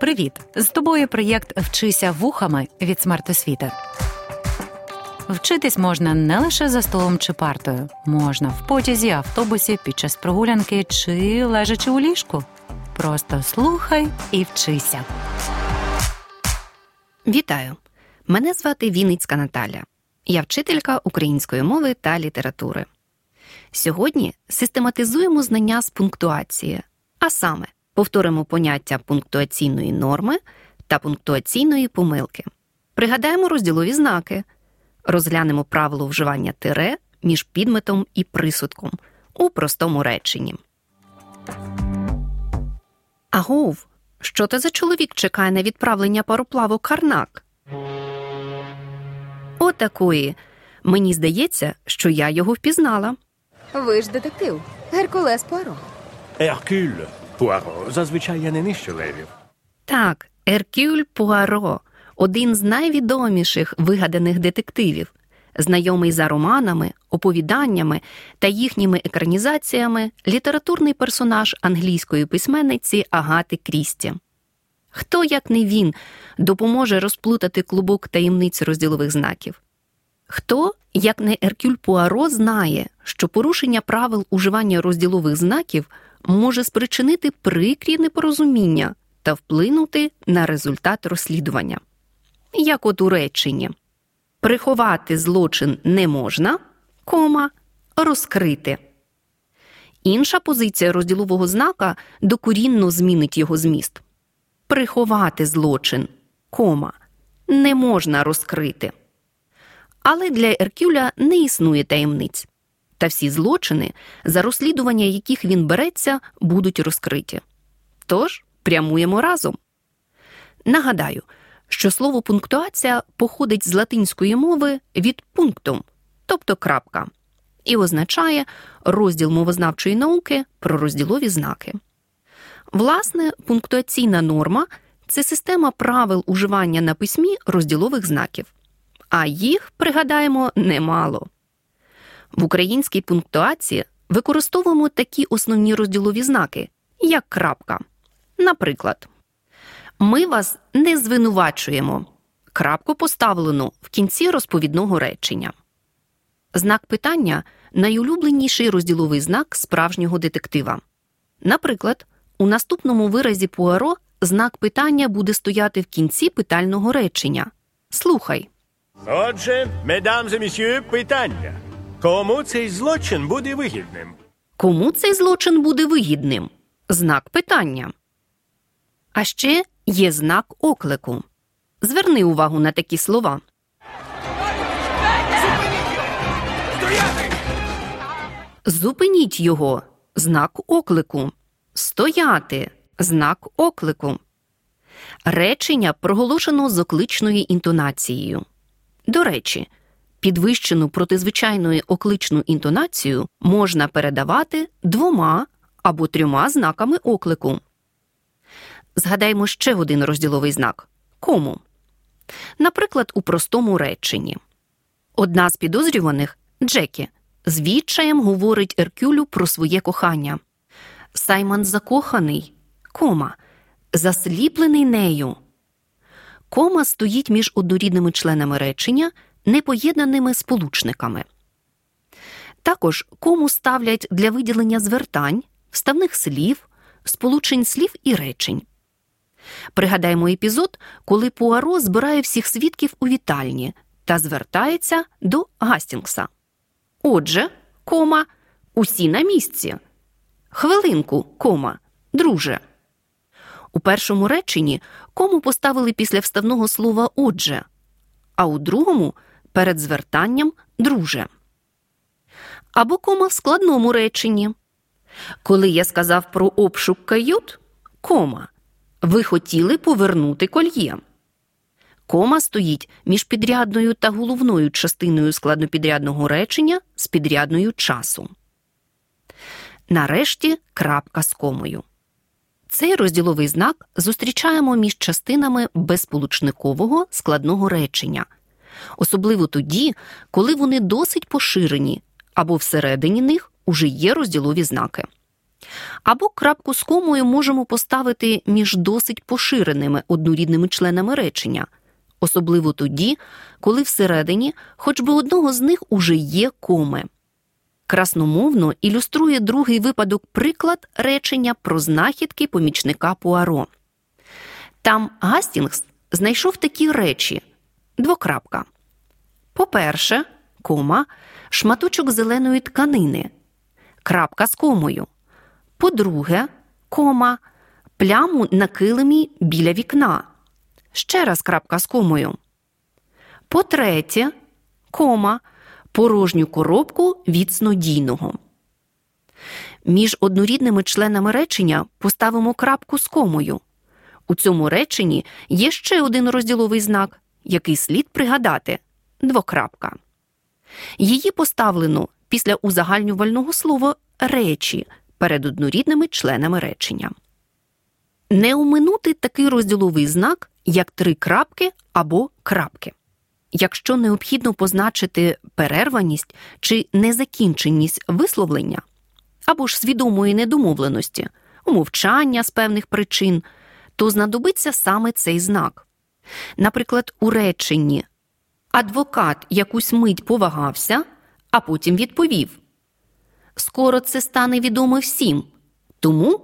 Привіт! З тобою проєкт Вчися вухами від смертосвіти. Вчитись можна не лише за столом чи партою, можна в потязі, автобусі, під час прогулянки чи лежачи у ліжку. Просто слухай і вчися. Вітаю! Мене звати Вінницька Наталя. Я вчителька української мови та літератури. Сьогодні систематизуємо знання з пунктуації, а саме повторимо поняття пунктуаційної норми та пунктуаційної помилки. Пригадаємо розділові знаки, розглянемо правило вживання тире між підметом і присудком у простому реченні. Агов, що це за чоловік чекає на відправлення пароплаву Карнак? Отакої. Мені здається, що я його впізнала. Ви ж детектив. Геркулес Пуаро. Еркюль Пуаро. Зазвичай я не нищу левів. Так, Еркюль Пуаро один з найвідоміших вигаданих детективів, знайомий за романами, оповіданнями та їхніми екранізаціями літературний персонаж англійської письменниці Агати Крісті. Хто, як не він, допоможе розплутати клубок таємниць розділових знаків? Хто, як не Еркюль Пуаро, знає, що порушення правил уживання розділових знаків може спричинити прикрі непорозуміння та вплинути на результат розслідування? Як от у реченні приховати злочин не можна, кома, розкрити. Інша позиція розділового знака докорінно змінить його зміст. Приховати злочин, кома, не можна розкрити. Але для Еркюля не існує таємниць, та всі злочини, за розслідування яких він береться, будуть розкриті. Тож прямуємо разом. Нагадаю, що слово пунктуація походить з латинської мови від пунктум, тобто крапка, і означає розділ мовознавчої науки про розділові знаки. Власне, пунктуаційна норма це система правил уживання на письмі розділових знаків, а їх, пригадаємо, немало. В українській пунктуації використовуємо такі основні розділові знаки, як крапка. Наприклад, ми вас не звинувачуємо. Крапку поставлено в кінці розповідного речення. Знак питання найулюбленіший розділовий знак справжнього детектива. Наприклад, у наступному виразі Пуаро знак питання буде стояти в кінці питального речення. Слухай. Отже, медам і місьє, питання. Кому цей злочин буде вигідним? Кому цей злочин буде вигідним? Знак питання. А ще є знак оклику. Зверни увагу на такі слова. Зупиніть його. Знак оклику. Стояти. Знак оклику. Речення проголошено з окличною інтонацією. До речі, підвищену протизвичайною окличну інтонацію можна передавати двома або трьома знаками оклику. Згадаймо ще один розділовий знак кому. Наприклад, у простому реченні. Одна з підозрюваних Джекі з відчаєм говорить Еркюлю про своє кохання. Саймон закоханий, кома, засліплений нею. Кома стоїть між однорідними членами речення, непоєднаними сполучниками. Також кому ставлять для виділення звертань, вставних слів, сполучень слів і речень. Пригадаємо епізод, коли Пуаро збирає всіх свідків у вітальні та звертається до Гастінгса. Отже, кома, усі на місці. Хвилинку, кома, друже. У першому реченні кому поставили після вставного слова отже, а у другому перед звертанням друже. Або кома в складному реченні. Коли я сказав про обшук кают, кома. Ви хотіли повернути кольє. Кома стоїть між підрядною та головною частиною складнопідрядного речення з підрядною часу. Нарешті крапка з комою. Цей розділовий знак зустрічаємо між частинами безполучникового складного речення, особливо тоді, коли вони досить поширені або всередині них уже є розділові знаки. Або крапку з комою можемо поставити між досить поширеними однорідними членами речення, особливо тоді, коли всередині хоч би одного з них уже є коми. Красномовно ілюструє другий випадок приклад речення про знахідки помічника Пуаро. Там Гастінгс знайшов такі речі двокрапка. По-перше, кома, шматочок зеленої тканини, крапка з комою. По-друге, кома, пляму на килимі біля вікна. Ще раз крапка з комою. По-третє, кома, порожню коробку від снодійного. Між однорідними членами речення поставимо крапку з комою. У цьому реченні є ще один розділовий знак, який слід пригадати двокрапка. Її поставлено після узагальнювального слова речі перед однорідними членами речення. Не оминути такий розділовий знак, як три крапки або крапки. Якщо необхідно позначити перерваність чи незакінченість висловлення або ж свідомої недомовленості, умовчання з певних причин, то знадобиться саме цей знак. Наприклад, у реченні адвокат якусь мить повагався, а потім відповів Скоро це стане відомо всім. Тому,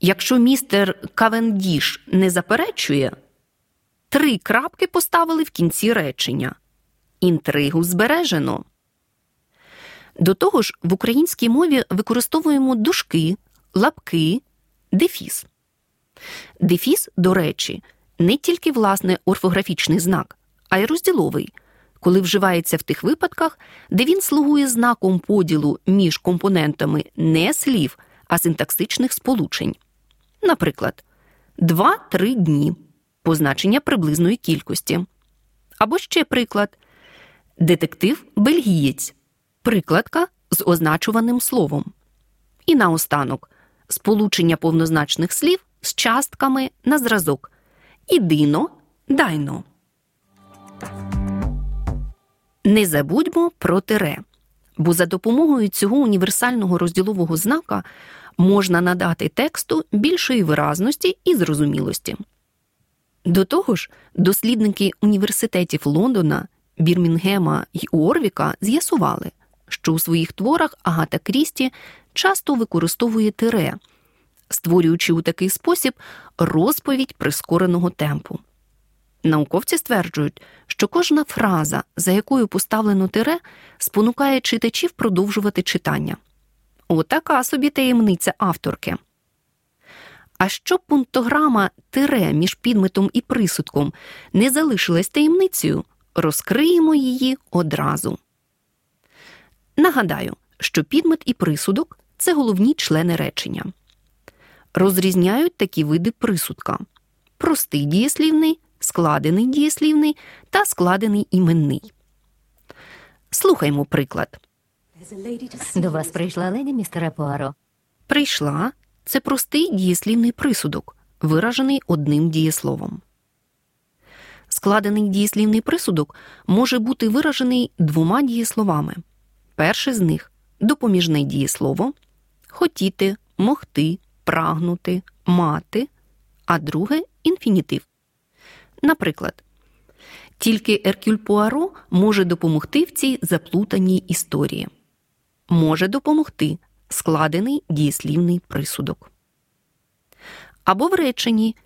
якщо містер Кавендіш не заперечує, три крапки поставили в кінці речення. Інтригу збережено. До того ж, в українській мові використовуємо дужки, лапки, дефіс. Дефіс, до речі, не тільки власне орфографічний знак, а й розділовий, коли вживається в тих випадках, де він слугує знаком поділу між компонентами не слів, а синтаксичних сполучень. Наприклад, 2-3 дні позначення приблизної кількості. Або ще приклад детектив бельгієць, прикладка з означуваним словом. І наостанок сполучення повнозначних слів з частками на зразок ідино, дайно. Не забудьмо про тире, бо за допомогою цього універсального розділового знака можна надати тексту більшої виразності і зрозумілості. До того ж, дослідники університетів Лондона, Бірмінгема й Орвіка з'ясували, що у своїх творах Агата Крісті часто використовує тире, створюючи у такий спосіб розповідь прискореного темпу. Науковці стверджують, що кожна фраза, за якою поставлено тире, спонукає читачів продовжувати читання. Отака собі таємниця авторки. А щоб пунктограма тире між підметом і присудком не залишилась таємницею, розкриємо її одразу. Нагадаю, що підмет і присудок це головні члени речення. Розрізняють такі види присудка простий дієслівний, складений дієслівний та складений іменний. Слухаймо приклад. До вас прийшла леді містере Пуаро. Прийшла це простий дієслівний присудок, виражений одним дієсловом. Складений дієслівний присудок може бути виражений двома дієсловами. Перше з них допоміжне дієслово хотіти, могти, прагнути, мати, а друге інфінітив. Наприклад, тільки Еркюль Пуаро може допомогти в цій заплутаній історії. Може допомогти складений дієслівний присудок. Або в реченні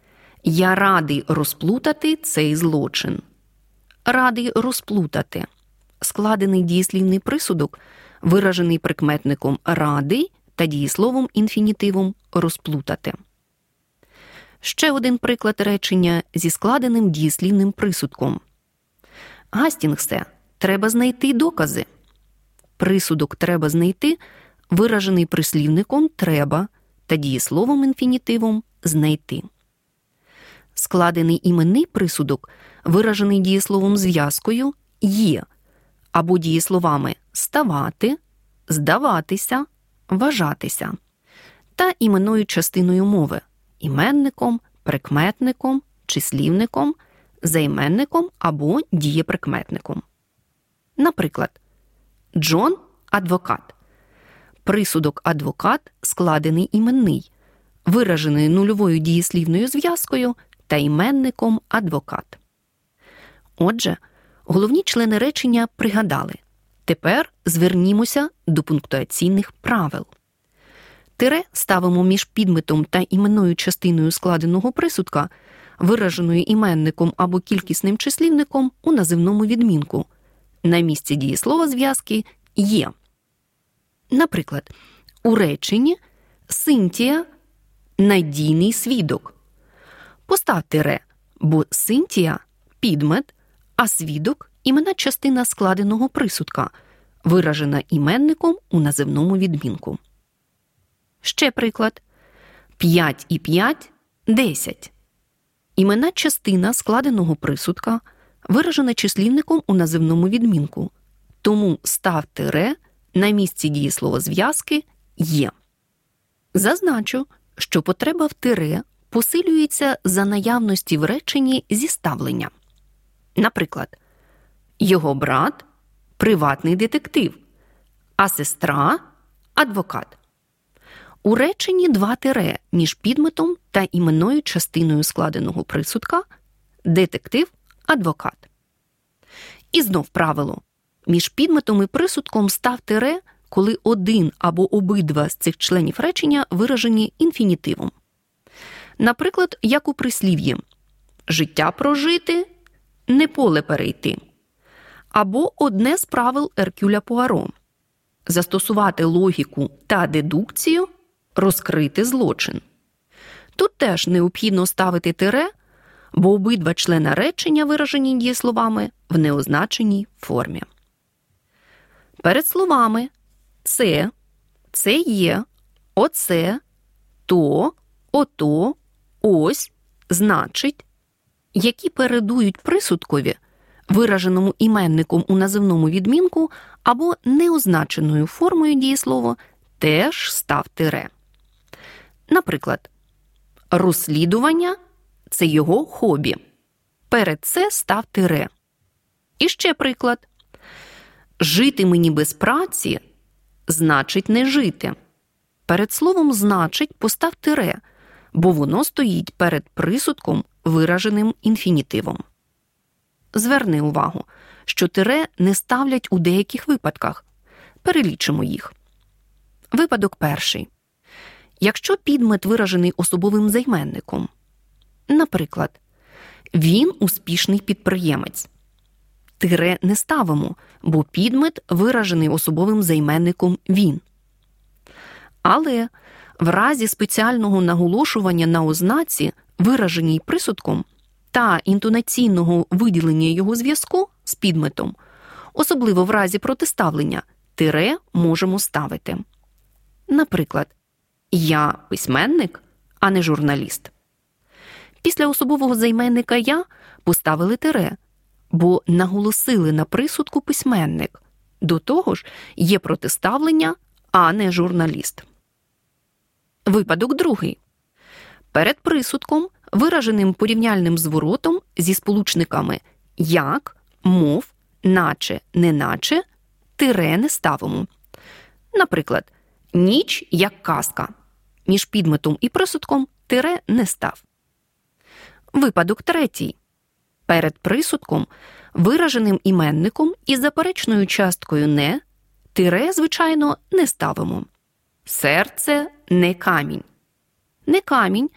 Я радий розплутати цей злочин. Радий розплутати складений дієслівний присудок, виражений прикметником радий та дієсловом інфінітивом розплутати. Ще один приклад речення зі складеним дієслівним присудком. Гастінгсе, треба знайти докази. Присудок треба знайти, виражений прислівником треба та дієсловом інфінітивом знайти. Складений іменний присудок, виражений дієсловом зв'язкою є або дієсловами ставати, здаватися, вважатися та іменною частиною мови іменником, прикметником, числівником, займенником або дієприкметником. Наприклад, Джон адвокат. присудок адвокат складений іменний, виражений нульовою дієслівною зв'язкою та іменником адвокат. Отже, головні члени речення пригадали. Тепер звернімося до пунктуаційних правил. Тире ставимо між підметом та іменною частиною складеного присудка, вираженою іменником або кількісним числівником у називному відмінку. На місці дієслова зв'язки є. Наприклад, у реченні Синтія надійний свідок. Постав тире, бо Синтія підмет, а свідок імена частина складеного присудка, виражена іменником у називному відмінку. Ще приклад 5 і 5 10. Імена частина складеного присудка виражена числівником у називному відмінку. Тому став тире на місці дієслова зв'язки є. Зазначу, що потреба в тире посилюється за наявності в реченні зіставлення. Наприклад, його брат приватний детектив, а сестра адвокат. У реченні два тире між підметом та іменною частиною складеного присудка детектив адвокат. І знов правило між підметом і присудком став тире, коли один або обидва з цих членів речення виражені інфінітивом. Наприклад, як у прислів'ї життя прожити, не поле перейти. Або одне з правил Еркюля Пуаро застосувати логіку та дедукцію, розкрити злочин. Тут теж необхідно ставити тире, бо обидва члена речення виражені дієсловами в неозначеній формі. Перед словами це, це є, оце, то, ото, ось, значить, які передують присудкові, вираженому іменником у називному відмінку або неозначеною формою дієслова, теж став тире. Наприклад, розслідування це його хобі. Перед це став тире. І ще приклад. Жити мені без праці значить не жити. Перед словом значить постав тире, бо воно стоїть перед присудком, вираженим інфінітивом. Зверни увагу, що тире не ставлять у деяких випадках. Перелічимо їх. Випадок перший. Якщо підмет виражений особовим займенником, наприклад, він успішний підприємець. Тире не ставимо, бо підмет виражений особовим займенником він. Але в разі спеціального наголошування на ознаці, вираженій присудком, та інтонаційного виділення його зв'язку з підметом, особливо в разі протиставлення, тире можемо ставити. Наприклад, я письменник, а не журналіст. Після особового займенника я поставили тире, бо наголосили на присудку письменник. До того ж, є протиставлення, а не журналіст. Випадок другий. Перед присудком, вираженим порівняльним зворотом зі сполучниками як, мов, наче, неначе, тире не ставимо. Наприклад, ніч як казка. Між підметом і присудком тире не став. Випадок третій. Перед присудком, вираженим іменником із заперечною часткою не, тире, звичайно, не ставимо. Серце не камінь. Не камінь.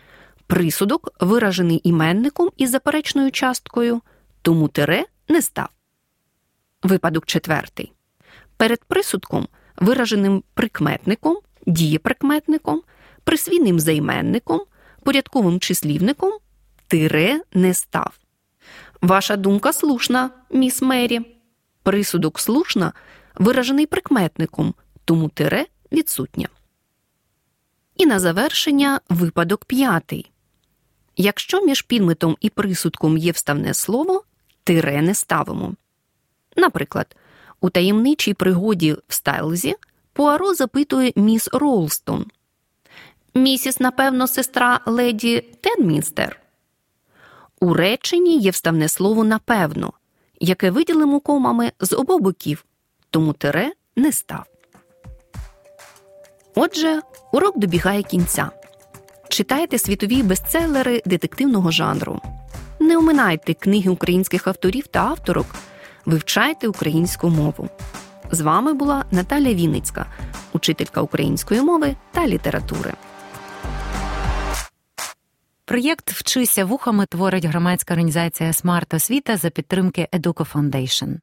Присудок виражений іменником із заперечною часткою, тому тире не став. Випадок четвертий. Перед присудком, вираженим прикметником, дієприкметником, присвійним займенником, порядковим числівником, тире не став. Ваша думка слушна, міс Мері. Присудок слушна виражений прикметником, тому тире відсутнє. І на завершення випадок п'ятий. Якщо між підметом і присудком є вставне слово, тире не ставимо. Наприклад, у таємничій пригоді в Стайлзі Пуаро запитує міс Ролстон. Місіс, напевно, сестра леді Тедмінстер. У реченні є вставне слово напевно, яке виділимо комами з обох боків, тому тире не став. Отже, урок добігає кінця. Читайте світові бестселери детективного жанру. Не оминайте книги українських авторів та авторок, вивчайте українську мову. З вами була Наталя Вінницька, учителька української мови та літератури. Проєкт Вчися вухами творить громадська організація Смарт Освіта за підтримки Educo Foundation.